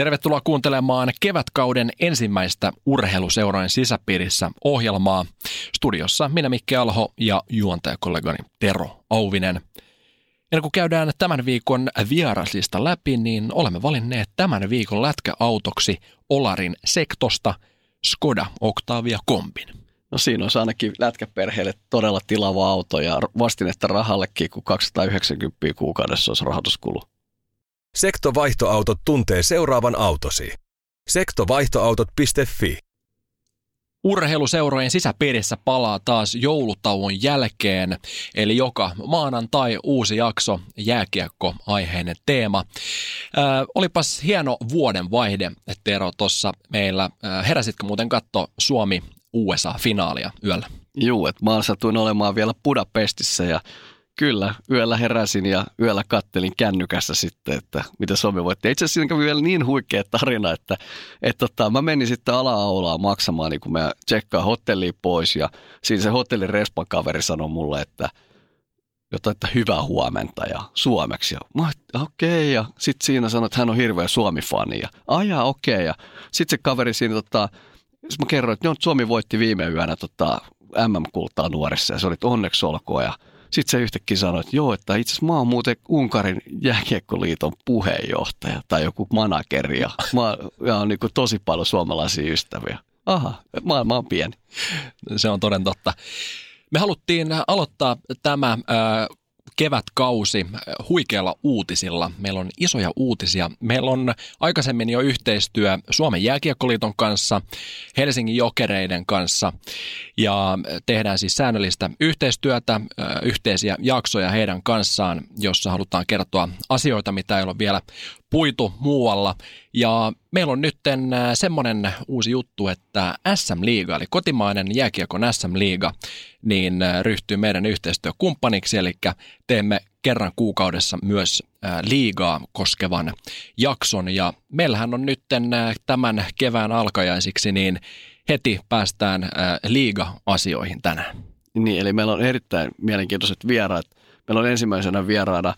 Tervetuloa kuuntelemaan kevätkauden ensimmäistä urheiluseurojen sisäpiirissä ohjelmaa. Studiossa minä Mikke Alho ja juontajakollegani Tero Auvinen. Ennen kuin käydään tämän viikon vieraslista läpi, niin olemme valinneet tämän viikon lätkäautoksi Olarin sektosta Skoda Octavia Kombin. No siinä on ainakin lätkäperheelle todella tilava auto ja vastinetta rahallekin, kun 290 kuukaudessa olisi rahoituskulu. Sektovaihtoautot tuntee seuraavan autosi. Sektovaihtoautot.fi Urheiluseurojen sisäpiirissä palaa taas joulutauon jälkeen, eli joka maanantai uusi jakso, jääkiekko-aiheinen teema. Ää, olipas hieno vuoden vaihde, Tero, tuossa meillä. Ää, heräsitkö muuten katto Suomi USA-finaalia yöllä? Juu, että mä satuin olemaan vielä Budapestissa ja kyllä, yöllä heräsin ja yöllä kattelin kännykässä sitten, että mitä Suomi voitti. Itse asiassa siinä kävi vielä niin huikea tarina, että, että tota, mä menin sitten ala-aulaa maksamaan, niin kun mä tsekkaan hotelliin pois ja siinä se hotellin respan kaveri sanoi mulle, että jotain, että hyvää huomenta ja suomeksi. Ja mä okei, okay. ja sitten siinä sanoi, että hän on hirveä Suomi-fani. Ja ajaa, okei. Okay. Ja sitten se kaveri siinä tota, mä kerroin, että Suomi voitti viime yönä tota, MM-kultaa nuorissa ja se oli onneksi olkoon. Sitten se yhtäkkiä sanoi, että joo, että itse asiassa mä oon muuten Unkarin jääkiekkoliiton puheenjohtaja tai joku manageri ja mä, ja on niin tosi paljon suomalaisia ystäviä. Aha, maailma on pieni. Se on toden totta. Me haluttiin aloittaa tämä kevätkausi huikealla uutisilla. Meillä on isoja uutisia. Meillä on aikaisemmin jo yhteistyö Suomen jääkiekkoliiton kanssa, Helsingin Jokereiden kanssa ja tehdään siis säännöllistä yhteistyötä, yhteisiä jaksoja heidän kanssaan, jossa halutaan kertoa asioita, mitä ei ole vielä puitu muualla. Ja meillä on nyt semmoinen uusi juttu, että SM-liiga, eli kotimainen jääkiekon SM-liiga, niin ryhtyy meidän yhteistyökumppaniksi, eli teemme kerran kuukaudessa myös liigaa koskevan jakson. Ja meillähän on nyt tämän kevään alkajaisiksi, niin heti päästään liiga-asioihin tänään. Niin, eli meillä on erittäin mielenkiintoiset vieraat. Meillä on ensimmäisenä vieraana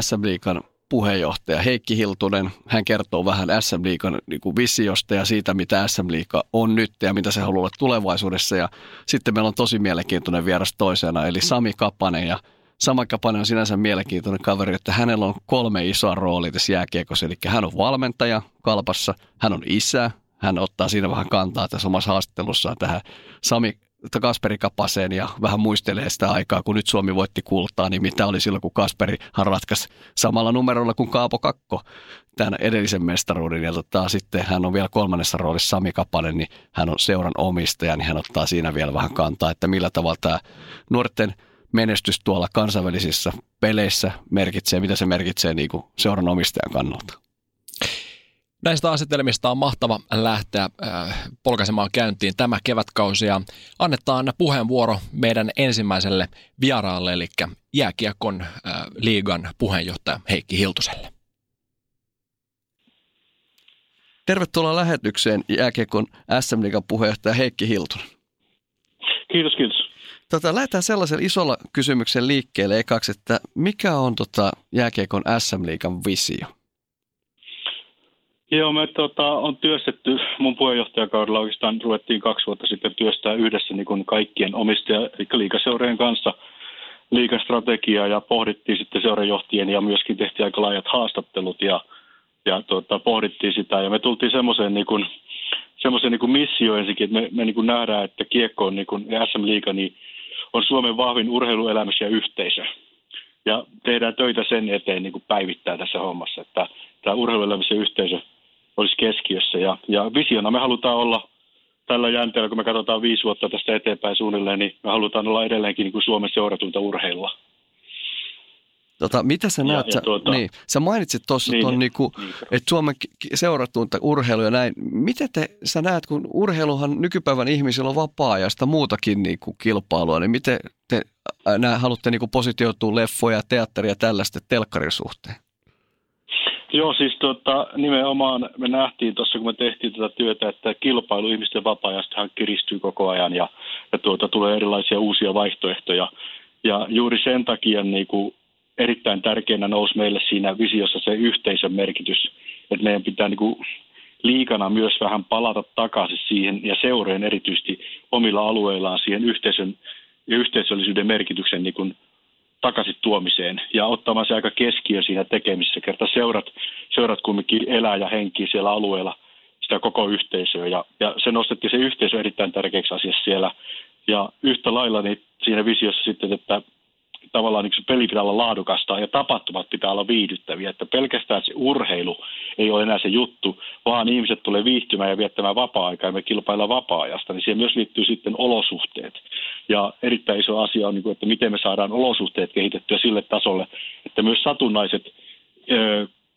SM-liikan puheenjohtaja Heikki Hiltunen. Hän kertoo vähän SM Liikan niin visiosta ja siitä, mitä SM Liika on nyt ja mitä se haluaa olla tulevaisuudessa. Ja sitten meillä on tosi mielenkiintoinen vieras toisena, eli Sami Kapanen. Ja Sami Kapanen on sinänsä mielenkiintoinen kaveri, että hänellä on kolme isoa roolia tässä jääkiekossa. Eli hän on valmentaja kalpassa, hän on isä, hän ottaa siinä vähän kantaa tässä omassa haastattelussaan tähän. Sami Kasperi Kapaseen ja vähän muistelee sitä aikaa, kun nyt Suomi voitti kultaa, niin mitä oli silloin, kun Kasperi ratkaisi samalla numerolla kuin Kaapo Kakko tämän edellisen mestaruuden. Ja tota, sitten hän on vielä kolmannessa roolissa Sami Kapanen, niin hän on seuran omistaja, niin hän ottaa siinä vielä vähän kantaa, että millä tavalla tämä nuorten menestys tuolla kansainvälisissä peleissä merkitsee, mitä se merkitsee niin kuin seuran omistajan kannalta. Näistä asetelmista on mahtava lähteä äh, polkaisemaan käyntiin tämä kevätkausi ja annetaan puheenvuoro meidän ensimmäiselle vieraalle, eli Jääkiekon äh, liigan puheenjohtaja Heikki Hiltuselle. Tervetuloa lähetykseen Jääkiekon SM-liigan puheenjohtaja Heikki Hiltunen. Kiitos, kiitos. Tota, lähdetään sellaisen isolla kysymyksen liikkeelle ekaksi, että mikä on tota Jääkiekon SM-liigan visio? Joo, me tota, on työstetty, mun puheenjohtajakaudella oikeastaan ruvettiin kaksi vuotta sitten työstää yhdessä niin kuin kaikkien omistaja, eli liikaseurojen kanssa liikan strategiaa ja pohdittiin sitten seurajohtien ja myöskin tehtiin aika laajat haastattelut ja, ja tota, pohdittiin sitä ja me tultiin semmoiseen niin kuin, semmoiseen niin kuin missio ensinnäkin, että me, me niin kuin nähdään, että kiekko on niin kuin, SM-liiga niin on Suomen vahvin urheiluelämys ja yhteisö. Ja tehdään töitä sen eteen niin kuin päivittää tässä hommassa, että tämä urheiluelämys ja yhteisö – olisi keskiössä. Ja, ja visiona me halutaan olla tällä jänteellä, kun me katsotaan viisi vuotta tästä eteenpäin suunnilleen, niin me halutaan olla edelleenkin niin kuin Suomen seuratunta urheilla. Tota, mitä sä Ja- näet? ja sä, tuota- niin, sä mainitsit tuossa, Niin, niin, niinku, niin, että Suomen seuratunta urheilu ja näin. Miten te, sä näet, kun urheiluhan nykypäivän ihmisillä on vapaa ja sitä muutakin niinku kilpailua, niin miten te ää, nää, haluatte niinku positioitua leffoja, teatteria ja tällaista telkkarin suhteen? Joo, siis tota, nimenomaan me nähtiin tuossa, kun me tehtiin tätä työtä, että kilpailu ihmisten vapaa-ajastahan kiristyy koko ajan ja, ja tuota, tulee erilaisia uusia vaihtoehtoja. Ja juuri sen takia niin kuin erittäin tärkeänä nousi meille siinä visiossa se yhteisön merkitys, että meidän pitää niin kuin liikana myös vähän palata takaisin siihen ja seureen erityisesti omilla alueillaan siihen yhteisön ja yhteisöllisyyden merkityksen niin kuin takaisin tuomiseen ja ottamaan se aika keskiö siinä tekemisessä. Kerta seurat, seurat kumminkin elää ja henkii siellä alueella sitä koko yhteisöä ja, ja se nostettiin se yhteisö erittäin tärkeäksi asiassa siellä. Ja yhtä lailla niin siinä visiossa sitten, että tavallaan niin peli pitää olla laadukasta ja tapahtumat pitää olla viihdyttäviä. Että pelkästään se urheilu ei ole enää se juttu, vaan ihmiset tulee viihtymään ja viettämään vapaa-aikaa ja me kilpaillaan vapaa-ajasta. Niin siihen myös liittyy sitten olosuhteet. Ja erittäin iso asia on, niin että miten me saadaan olosuhteet kehitettyä sille tasolle, että myös satunnaiset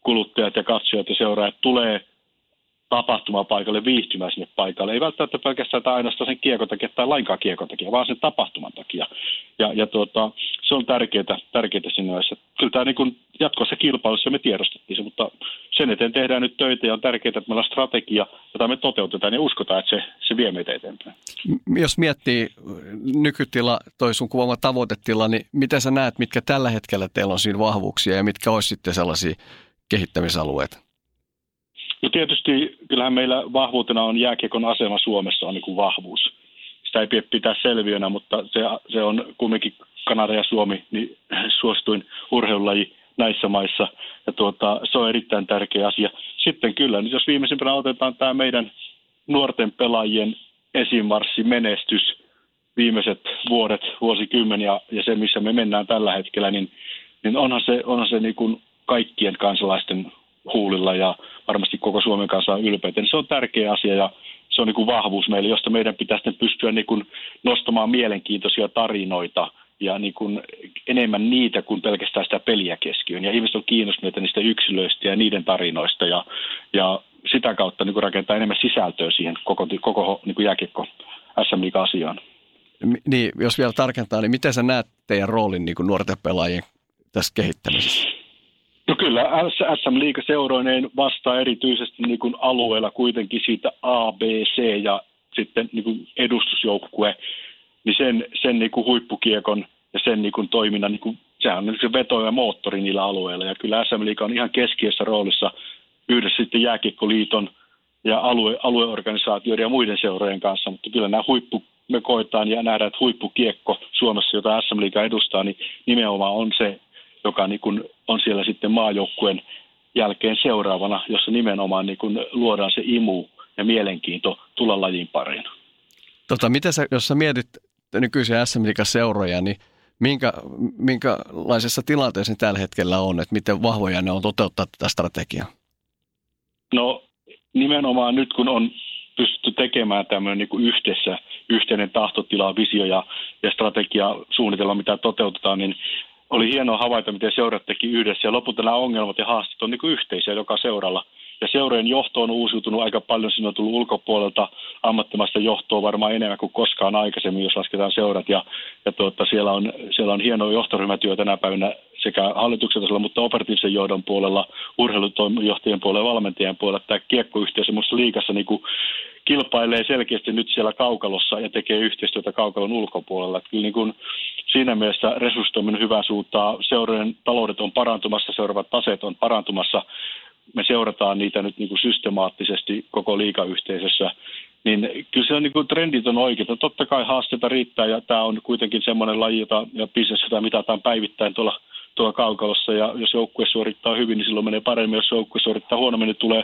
kuluttajat ja katsojat ja seuraajat tulee tapahtumapaikalle viihtymään sinne paikalle. Ei välttämättä pelkästään tai ainoastaan sen kiekon takia tai lainkaan kiekon takia, vaan sen tapahtuman takia. Ja, ja tuota, se on tärkeää, tärkeää siinä mielessä. Kyllä tämä niin jatkossa kilpailussa me tiedostettiin se, mutta sen eteen tehdään nyt töitä ja on tärkeää, että meillä on strategia, jota me toteutetaan ja uskotaan, että se, se vie meitä eteenpäin. Jos miettii nykytila, toi sun kuvaama tavoitetila, niin miten sä näet, mitkä tällä hetkellä teillä on siinä vahvuuksia ja mitkä olisi sitten sellaisia kehittämisalueita? No tietysti kyllähän meillä vahvuutena on jääkiekon asema Suomessa on niin kuin vahvuus. Sitä ei pidä pitää selviönä, mutta se, se on kumminkin Kanada ja Suomi niin suosituin urheilulaji näissä maissa. Ja tuota, se on erittäin tärkeä asia. Sitten kyllä, niin jos viimeisimpänä otetaan tämä meidän nuorten pelaajien esimarssi menestys viimeiset vuodet, vuosikymmeniä ja se, missä me mennään tällä hetkellä, niin, niin onhan se, onhan se niin kuin kaikkien kansalaisten huulilla ja varmasti koko Suomen kanssa on ylpeitä. Niin se on tärkeä asia ja se on niin kuin vahvuus meille, josta meidän pitää sitten pystyä niin kuin nostamaan mielenkiintoisia tarinoita ja niin kuin enemmän niitä kuin pelkästään sitä peliä keskiöön. Ja ihmiset on kiinnostuneita niistä yksilöistä ja niiden tarinoista ja, ja sitä kautta niin kuin rakentaa enemmän sisältöä siihen koko, koko niin jääkiekko SM asiaan. Niin, jos vielä tarkentaa, niin miten sä näet teidän roolin niin kuin nuorten pelaajien tässä kehittämisessä? No kyllä, SM Liiga seuroineen vastaa erityisesti niin kuin alueella kuitenkin siitä A, B, C ja sitten niin kuin edustusjoukkue, niin sen, sen niin kuin huippukiekon ja sen niin kuin toiminnan, niin kuin, sehän on se veto ja moottori niillä alueilla. Ja kyllä SM Liiga on ihan keskiössä roolissa yhdessä sitten Jääkiekkoliiton ja alue, alueorganisaatioiden ja muiden seurojen kanssa, mutta kyllä nämä huippu, me koetaan ja nähdään, että huippukiekko Suomessa, jota SM Liiga edustaa, niin nimenomaan on se, joka niin kuin on siellä sitten maajoukkueen jälkeen seuraavana, jossa nimenomaan niin kuin luodaan se imu ja mielenkiinto tulla lajin pariin. Tota, miten sä, jos sä mietit nykyisiä SM seuroja, niin minkä, minkälaisessa tilanteessa ne tällä hetkellä on, että miten vahvoja ne on toteuttaa tätä strategiaa? No nimenomaan nyt kun on pystytty tekemään tämmöinen niin kuin yhdessä, yhteinen tahtotila, visio ja, ja strategia suunnitella, mitä toteutetaan, niin oli hienoa havaita, miten seurat teki yhdessä. Ja lopulta nämä ongelmat ja haasteet on niin yhteisiä joka seuralla. Ja seurojen johto on uusiutunut aika paljon. Siinä on tullut ulkopuolelta ammattimaista johtoa varmaan enemmän kuin koskaan aikaisemmin, jos lasketaan seurat. Ja, ja tuota, siellä, on, siellä on hienoa johtoryhmätyö tänä päivänä sekä hallituksen tasolla, mutta operatiivisen johdon puolella, urheilutoimijohtajien puolella ja valmentajien puolella. Tämä kiekkoyhteisö minusta liikassa niin kuin kilpailee selkeästi nyt siellä kaukalossa ja tekee yhteistyötä kaukalon ulkopuolella. Että kyllä niin kuin siinä mielessä resurssoiminen hyvää suuntaa. Seurojen taloudet on parantumassa, seuraavat taseet on parantumassa. Me seurataan niitä nyt niin kuin systemaattisesti koko liikayhteisössä. Niin kyllä se on niin kuin, trendit on oikeita. Totta kai haasteita riittää ja tämä on kuitenkin semmoinen laji, jota, ja bisnes, jota mitataan päivittäin tuolla, tuolla kaukalossa. Ja jos joukkue suorittaa hyvin, niin silloin menee paremmin. Jos joukkue suorittaa huonommin, niin tulee,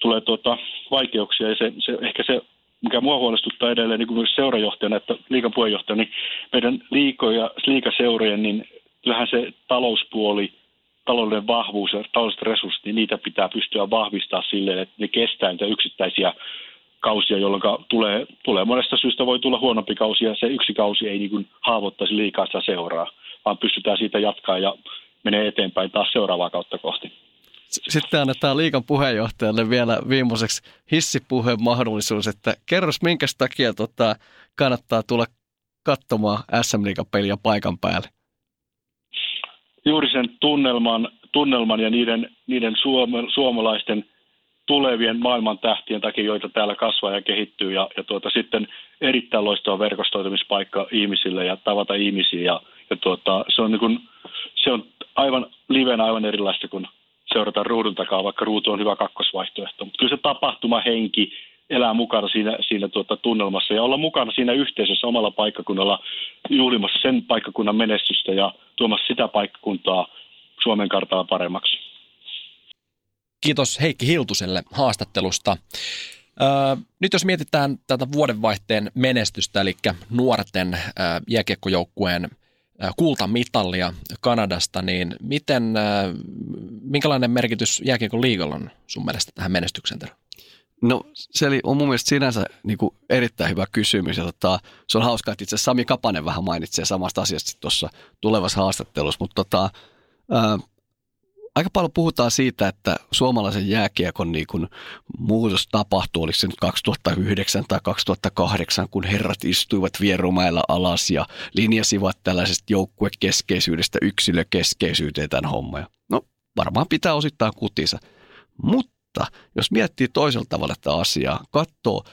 tulee tuota, vaikeuksia. Ja se, se, ehkä se mikä mua huolestuttaa edelleen niin kuin myös seurajohtajana, että liikan puheenjohtajana, niin meidän liikoja, liikaseurojen, niin kyllähän se talouspuoli, taloudellinen vahvuus ja taloudelliset resurssit, niin niitä pitää pystyä vahvistaa silleen, että ne kestää niitä yksittäisiä kausia, jolloin tulee, tulee monesta syystä voi tulla huonompi kausi ja se yksi kausi ei niin haavoittaisi liikaa sitä seuraa, vaan pystytään siitä jatkaa ja menee eteenpäin taas seuraavaa kautta kohti. Sitten annetaan liikan puheenjohtajalle vielä viimeiseksi hissipuheen mahdollisuus, että kerros minkä takia tota, kannattaa tulla katsomaan SM Liigan peliä paikan päälle. Juuri sen tunnelman, tunnelman ja niiden, niiden suome, suomalaisten tulevien maailman tähtien takia, joita täällä kasvaa ja kehittyy. Ja, ja tuota, sitten erittäin loistava verkostoitumispaikka ihmisille ja tavata ihmisiä. Ja, ja tuota, se, on niin kuin, se on aivan livenä aivan erilaista kuin seurata ruudun takaa, vaikka ruutu on hyvä kakkosvaihtoehto. Mutta kyllä se tapahtumahenki elää mukana siinä, siinä tuota tunnelmassa ja olla mukana siinä yhteisössä omalla paikkakunnalla juhlimassa sen paikkakunnan menestystä ja tuomassa sitä paikkakuntaa Suomen kartalla paremmaksi. Kiitos Heikki Hiltuselle haastattelusta. Öö, nyt jos mietitään tätä vuodenvaihteen menestystä, eli nuorten öö, jääkiekkojoukkueen kultamitalia Kanadasta, niin miten, minkälainen merkitys jääkiekon liigalla on sun mielestä tähän menestykseen, Tero? No se oli, on mun mielestä sinänsä niin kuin erittäin hyvä kysymys. Ja tota, se on hauska, että itse Sami Kapanen vähän mainitsee samasta asiasta tuossa tulevassa haastattelussa. Mutta tota, ää, aika paljon puhutaan siitä, että suomalaisen jääkiekon niin kuin muutos tapahtuu, oliko se nyt 2009 tai 2008, kun herrat istuivat Vierumäellä alas ja linjasivat tällaisesta joukkuekeskeisyydestä yksilökeskeisyyteen tämän homman. No varmaan pitää osittain kutinsa. Mutta jos miettii toisella tavalla tätä asiaa, katsoo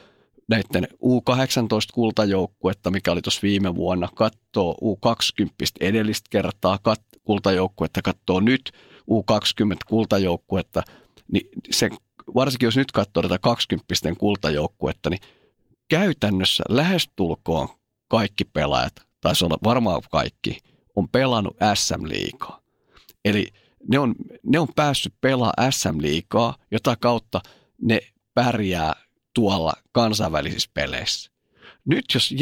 näiden U18-kultajoukkuetta, mikä oli tuossa viime vuonna, katsoo U20 edellistä kertaa kat- kultajoukkuetta, katsoo nyt – U20-kultajoukkuetta, niin se, varsinkin jos nyt katsoo tätä 20 kultajoukkuetta, niin käytännössä lähestulkoon kaikki pelaajat, taisi olla varmaan kaikki, on pelannut SM-liikaa. Eli ne on, ne on päässyt pelaamaan SM-liikaa, jota kautta ne pärjää tuolla kansainvälisissä peleissä. Nyt jos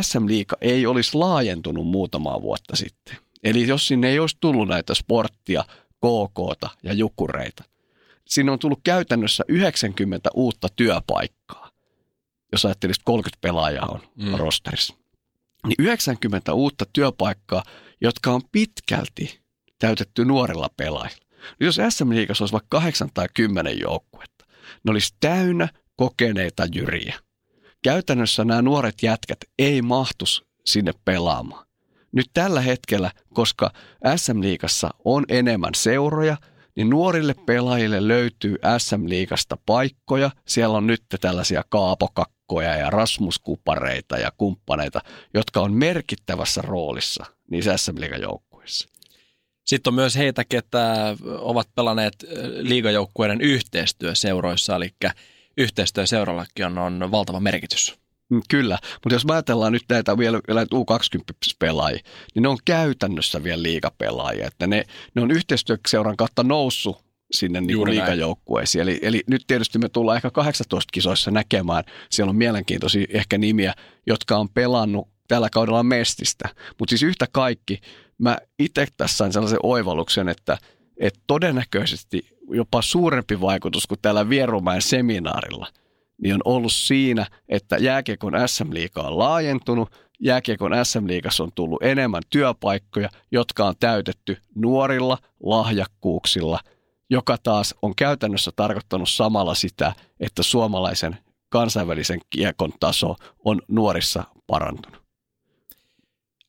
SM-liiga ei olisi laajentunut muutamaa vuotta sitten, eli jos sinne ei olisi tullut näitä sporttia, KK ja Jukureita. Sinne on tullut käytännössä 90 uutta työpaikkaa, jos ajattelisi 30 pelaajaa on mm. rosterissa. Niin 90 uutta työpaikkaa, jotka on pitkälti täytetty nuorilla pelaajilla. Jos SM Liigassa olisi vaikka 8 tai 10 joukkuetta, ne olisi täynnä kokeneita jyriä. Käytännössä nämä nuoret jätkät ei mahtus sinne pelaamaan. Nyt tällä hetkellä, koska SM-liigassa on enemmän seuroja, niin nuorille pelaajille löytyy SM-liigasta paikkoja. Siellä on nyt tällaisia kaapokakkoja ja rasmuskupareita ja kumppaneita, jotka on merkittävässä roolissa niissä SM-liigan joukkueissa. Sitten on myös heitä, ketä ovat pelanneet liigajoukkueiden yhteistyöseuroissa, eli yhteistyöseurallakin on, on valtava merkitys. Mm, kyllä, mutta jos ajatellaan nyt näitä vielä, vielä U20-pelaajia, niin ne on käytännössä vielä liigapelaajia. Että ne, ne on yhteistyöseuran kautta noussut sinne niin liikajoukkueisiin. Eli, eli nyt tietysti me tullaan ehkä 18 kisoissa näkemään, siellä on mielenkiintoisia ehkä nimiä, jotka on pelannut tällä kaudella mestistä. Mutta siis yhtä kaikki, mä itse tässä sain sellaisen oivalluksen, että, että todennäköisesti jopa suurempi vaikutus kuin täällä Vierumäen seminaarilla – niin on ollut siinä, että jääkiekon SM-liiga on laajentunut, jääkiekon SM-liigassa on tullut enemmän työpaikkoja, jotka on täytetty nuorilla lahjakkuuksilla, joka taas on käytännössä tarkoittanut samalla sitä, että suomalaisen kansainvälisen kiekon taso on nuorissa parantunut.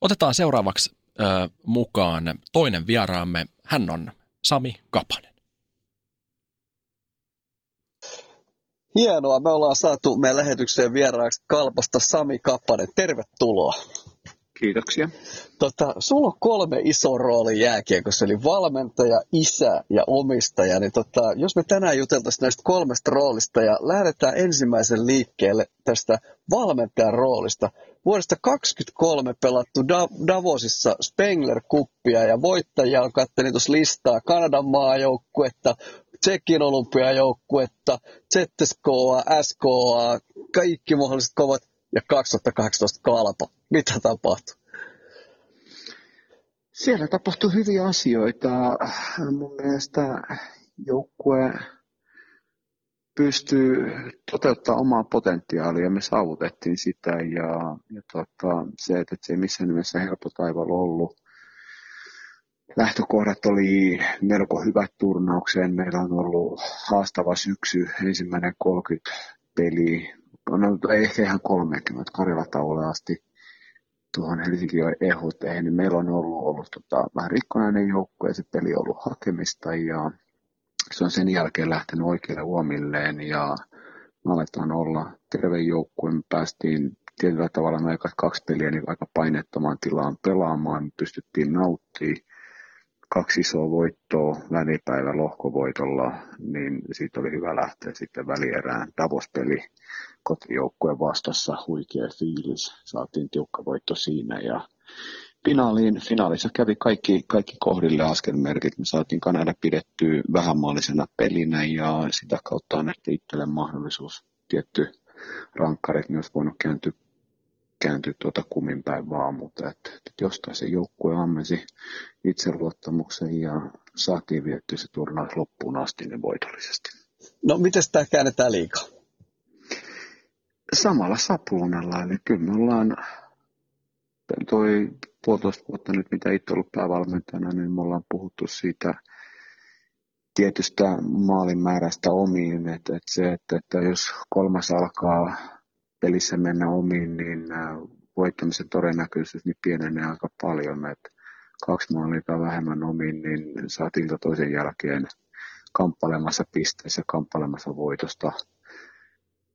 Otetaan seuraavaksi ö, mukaan toinen vieraamme. Hän on Sami Kapanen. Hienoa, me ollaan saatu meidän lähetykseen vieraaksi Kalpasta Sami Kappanen. Tervetuloa. Kiitoksia. Tota, sulla on kolme iso rooli jääkiekossa, eli valmentaja, isä ja omistaja. Niin tota, jos me tänään juteltaisiin näistä kolmesta roolista ja lähdetään ensimmäisen liikkeelle tästä valmentajan roolista. Vuodesta 2023 pelattu Davosissa Spengler-kuppia ja voittajia on katselin tuossa listaa Kanadan maajoukkuetta, Tsekin olympiajoukkuetta, ZSKA, SKA, kaikki mahdolliset kovat ja 2018 kalpa. Mitä tapahtui? Siellä tapahtui hyviä asioita. Mun mielestä joukkue pystyy toteuttamaan omaa potentiaalia. Me saavutettiin sitä ja, ja tota, se, että se ei missään nimessä helppo taival ollut. Lähtökohdat oli melko hyvät turnaukseen. Meillä on ollut haastava syksy, ensimmäinen 30 peli, no ei ehkä ihan 30, Karjalatauolle asti tuohon Helsinki ehoteihin, niin meillä on ollut, ollut tota, vähän rikkonainen joukko ja se peli on ollut hakemista ja se on sen jälkeen lähtenyt oikeille uomilleen ja me aletaan olla terve joukkue. Me päästiin tietyllä tavalla noin kaksi peliä niin aika painettomaan tilaan pelaamaan. Me pystyttiin nauttimaan kaksi isoa voittoa välipäivä lohkovoitolla, niin siitä oli hyvä lähteä sitten välierään. Davos-peli kotijoukkueen vastassa, huikea fiilis, saatiin tiukka voitto siinä ja finaaliin, finaalissa kävi kaikki, kaikki kohdille askelmerkit. Me saatiin Kanada pidettyä vähänmaallisena pelinä ja sitä kautta annettiin itselle mahdollisuus. Tietty rankkarit myös voinut kääntyä, kääntyä tuota kumin päin vaan, mutta että, että jostain se joukkue ammesi itseluottamuksen ja saatiin viettyä se turnaus loppuun asti niin voitollisesti. No miten tämä käännetään liikaa? Samalla saplunalla, eli kyllä me ollaan toi puolitoista vuotta nyt, mitä itse ollut päävalmentajana, niin me ollaan puhuttu siitä tietystä maalin määrästä omiin, että, että se, että, että jos kolmas alkaa pelissä mennä omiin, niin äh, voittamisen todennäköisyys niin pienenee aika paljon, että kaksi maalia vähemmän omiin, niin saatiin toisen jälkeen kamppailemassa pisteissä, kamppailemassa voitosta.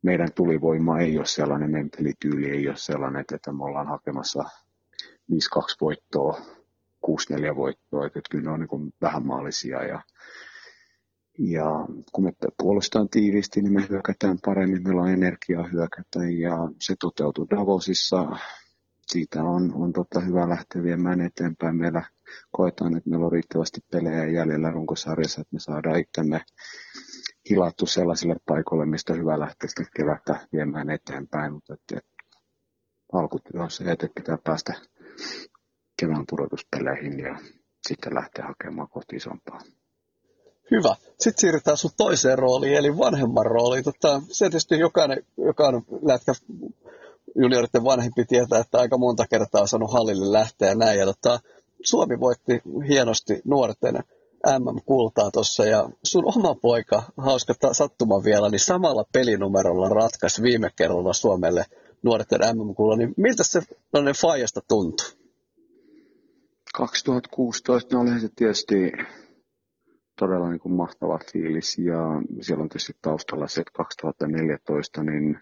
Meidän tulivoima ei ole sellainen, meidän pelityyli ei ole sellainen, että me ollaan hakemassa 5-2 voittoa, 6-4 voittoa, että kyllä ne on niin vähän maalisia ja ja kun me puolustetaan tiiviisti, niin me hyökätään paremmin, meillä on energiaa hyökätä ja se toteutuu Davosissa. Siitä on, on totta hyvä lähteä viemään eteenpäin. Meillä koetaan, että meillä on riittävästi pelejä jäljellä runkosarjassa, että me saadaan itsemme hilattu sellaisille paikoille, mistä on hyvä lähteä sitä kevättä viemään eteenpäin. Mutta että, että alkutyö on se, että pitää päästä kevään pudotuspeleihin ja sitten lähteä hakemaan kohti isompaa. Hyvä. Sitten siirrytään sun toiseen rooliin, eli vanhemman rooliin. Tota, se tietysti jokainen, jokainen lätkä junioritten vanhempi tietää, että aika monta kertaa on saanut hallille lähteä ja näin. Ja tota, Suomi voitti hienosti nuorten MM-kultaa tuossa ja sun oma poika, hauska sattuma vielä, niin samalla pelinumerolla ratkaisi viime kerralla Suomelle nuorten MM-kulla, niin miltä se noinen Fajasta tuntui? 2016 no olihan se tietysti todella niin kuin mahtava fiilis. Ja siellä on tietysti taustalla se, että 2014 niin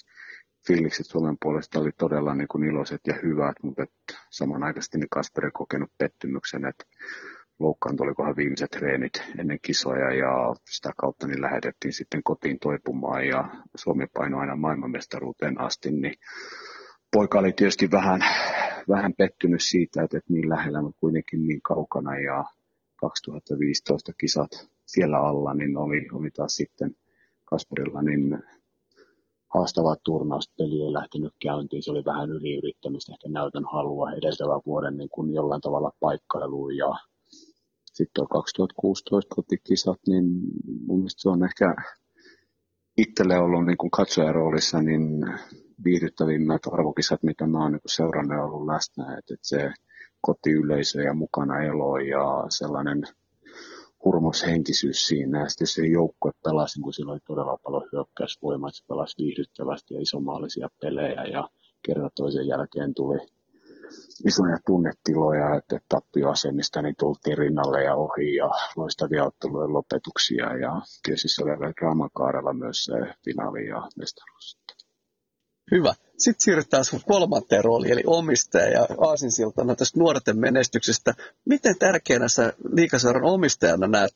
fiilikset Suomen puolesta oli todella niin kuin iloiset ja hyvät, mutta että samanaikaisesti niin Kasperi kokenut pettymyksen, että loukkaantui olikohan viimeiset treenit ennen kisoja ja sitä kautta niin lähetettiin sitten kotiin toipumaan ja Suomi painoi aina maailmanmestaruuteen asti, niin poika oli tietysti vähän, vähän pettynyt siitä, että, että niin lähellä, mutta kuitenkin niin kaukana ja 2015 kisat siellä alla, niin oli, oli taas sitten Kasperilla niin haastava turnauspeli ei lähtenyt käyntiin. Se oli vähän yliyrittämistä, ehkä näytön halua edeltävän vuoden niin kuin jollain tavalla paikkailuun. Ja sitten 2016 kotikisat, niin mun mielestä se on ehkä itselle ollut niin kuin katsojaroolissa niin viihdyttävimmät arvokisat, mitä mä oon niin seurannut ja ollut läsnä. Että, että se kotiyleisö ja mukana elo ja sellainen hurmoshenkisyys siinä. Ja sitten se joukkue pelasi, kun sillä oli todella paljon hyökkäysvoimaa, että se pelasi viihdyttävästi ja isomaalisia pelejä ja kerta toisen jälkeen tuli isoja tunnetiloja, että tappioasemista niin tultiin rinnalle ja ohi ja loistavia ottelujen lopetuksia ja tietysti se oli draamakaarella myös se finaali ja mestaruus. Hyvä. Sitten siirrytään sun kolmanteen rooliin, eli omistaja ja aasinsiltana tästä nuorten menestyksestä. Miten tärkeänä sä liikaseuran omistajana näet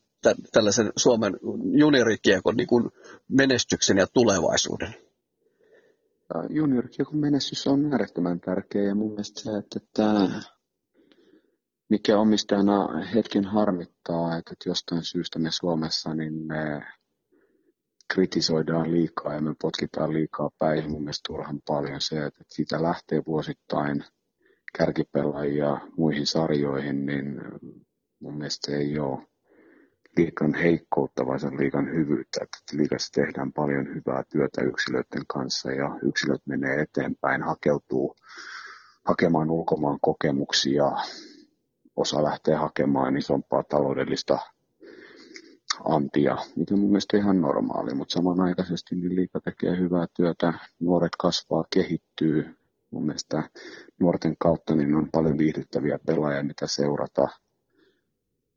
tällaisen Suomen juniorikiekon niin kuin menestyksen ja tulevaisuuden? Juniorikiekon menestys on äärettömän tärkeä ja mun mielestä se, että, että mikä omistajana hetken harmittaa, että jostain syystä me Suomessa niin me kritisoidaan liikaa ja me potkitaan liikaa päin mun mielestä turhan paljon se, että siitä lähtee vuosittain kärkipelaajia muihin sarjoihin, niin mun mielestä se ei ole liikan heikkoutta, vaan se on liikan hyvyyttä. Että liikassa tehdään paljon hyvää työtä yksilöiden kanssa ja yksilöt menee eteenpäin, hakeutuu hakemaan ulkomaan kokemuksia, osa lähtee hakemaan isompaa taloudellista antia, mikä mun mielestä ihan normaali, mutta samanaikaisesti niin liika tekee hyvää työtä, nuoret kasvaa, kehittyy. Mun mielestä nuorten kautta niin on paljon viihdyttäviä pelaajia, mitä seurata.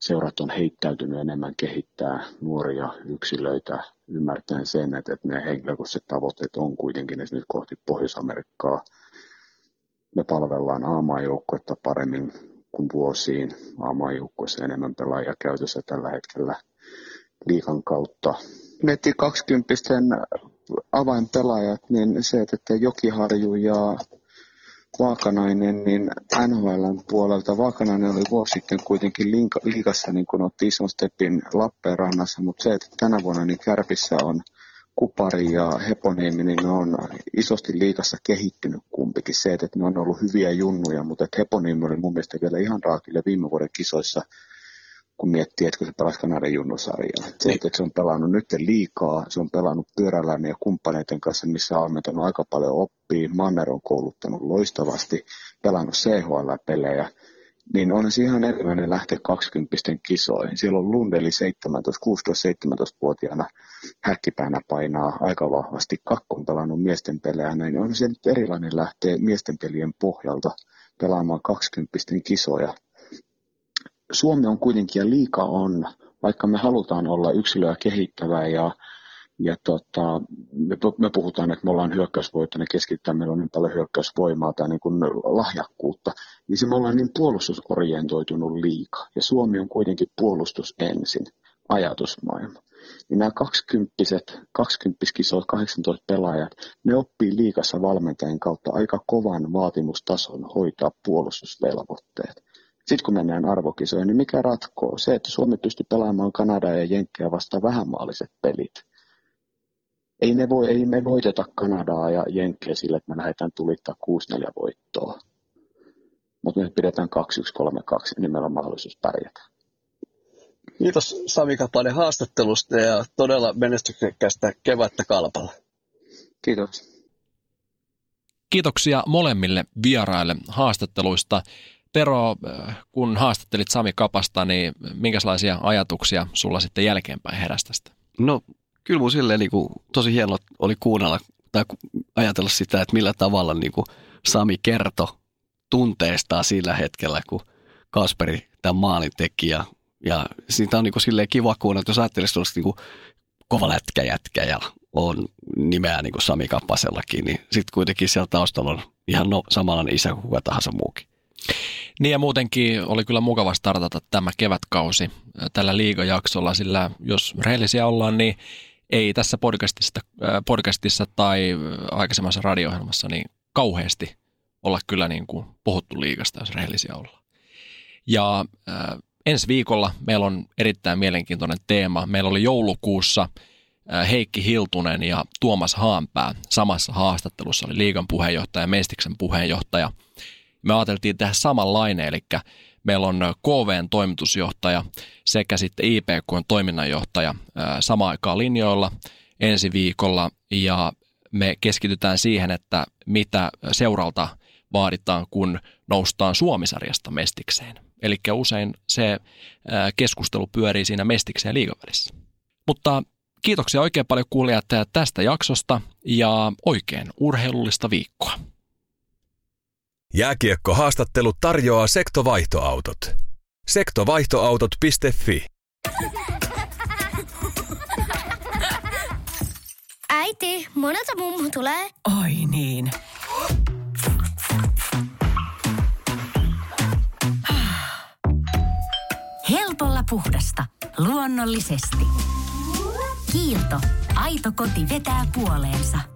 Seurat on heittäytynyt enemmän kehittää nuoria yksilöitä, ymmärtäen sen, että, että ne henkilökohtaiset tavoitteet on kuitenkin esimerkiksi kohti Pohjois-Amerikkaa. Me palvellaan aamaajoukkuetta paremmin kuin vuosiin. Aamaajoukkuessa enemmän pelaajia käytössä tällä hetkellä – liikan kautta. Netti 20 avainpelaajat, niin se, että Jokiharju ja Vaakanainen, niin NHLn puolelta. Vaakanainen oli vuosi sitten kuitenkin liikassa, niin kun otti ison stepin Lappeenrannassa, mutta se, että tänä vuonna niin Kärpissä on Kupari ja Heponiemi, niin ne on isosti liikassa kehittynyt kumpikin. Se, että ne on ollut hyviä junnuja, mutta Heponiemi oli mun mielestä vielä ihan raakille viime vuoden kisoissa kun miettii, että kun se pelasi Kanadan junnusarjaa. Se, niin. että se on pelannut nyt liikaa, se on pelannut pyörällään ja kumppaneiden kanssa, missä on ammentanut aika paljon oppia. Manner on kouluttanut loistavasti, pelannut CHL-pelejä, niin on se ihan erilainen lähteä 20 kisoihin. Siellä on Lundeli 17, 16-17-vuotiaana häkkipäänä painaa aika vahvasti. Kakko on pelannut miesten pelejä, niin on se nyt erilainen lähteä miesten pelien pohjalta pelaamaan 20 kisoja Suomi on kuitenkin ja liika on, vaikka me halutaan olla yksilöä kehittävää ja, ja tota, me, me, puhutaan, että me ollaan hyökkäysvoittainen keskittää, meillä on niin paljon hyökkäysvoimaa tai niin kuin lahjakkuutta, niin se me ollaan niin puolustusorientoitunut liika. Ja Suomi on kuitenkin puolustus ensin, ajatusmaailma. Niin nämä 20 20 kisot, 18 pelaajat, ne oppii liikassa valmentajien kautta aika kovan vaatimustason hoitaa puolustusvelvoitteet. Sitten kun mennään arvokisoihin, niin mikä ratkoo? Se, että Suomi pystyy pelaamaan Kanadaa ja Jenkkejä vastaan vähänmaalliset pelit. Ei, ne voi, ei me voiteta Kanadaa ja Jenkkejä sillä, että me lähdetään tulittaa 6-4 voittoa. Mutta me pidetään 2-1-3-2, niin meillä on mahdollisuus pärjätä. Kiitos Sami Kapanen haastattelusta ja todella menestyksekkäästä kevättä kalpalla. Kiitos. Kiitoksia molemmille vieraille haastatteluista. Tero, kun haastattelit Sami Kapasta, niin minkälaisia ajatuksia sulla sitten jälkeenpäin heräsi tästä? No kyllä mun silleen niin kuin, tosi hieno oli kuunnella tai ajatella sitä, että millä tavalla niin kuin Sami kertoi tunteestaan sillä hetkellä, kun Kasperi tämän maalin teki. Ja, ja siitä on niin kuin silleen kiva kuunnella, että jos ajattelisi tuollaista niin kuin kova lätkä jätkä ja on nimeä niin kuin Sami Kappasellakin, niin sitten kuitenkin siellä taustalla on ihan no, samanlainen isä kuin kuka tahansa muukin. Niin ja muutenkin oli kyllä mukava startata tämä kevätkausi tällä liigajaksolla, sillä jos rehellisiä ollaan, niin ei tässä podcastissa, podcastissa tai aikaisemmassa radio niin kauheasti olla kyllä niin kuin puhuttu liigasta, jos rehellisiä ollaan. Ja äh, ensi viikolla meillä on erittäin mielenkiintoinen teema. Meillä oli joulukuussa äh, Heikki Hiltunen ja Tuomas Haanpää samassa haastattelussa oli liigan puheenjohtaja ja Mestiksen puheenjohtaja – me ajateltiin tehdä samanlainen, eli meillä on KVn toimitusjohtaja sekä sitten IPK toiminnanjohtaja samaan aikaan linjoilla ensi viikolla ja me keskitytään siihen, että mitä seuralta vaaditaan, kun noustaan Suomisarjasta mestikseen. Eli usein se keskustelu pyörii siinä mestikseen liigavälissä. Mutta kiitoksia oikein paljon kuulijat tästä jaksosta ja oikein urheilullista viikkoa. Jääkiekko-haastattelu tarjoaa sektovaihtoautot. Sektovaihtoautot.fi Äiti, monelta mummu tulee? Oi niin. Helpolla puhdasta. Luonnollisesti. Kiilto. Aito koti vetää puoleensa.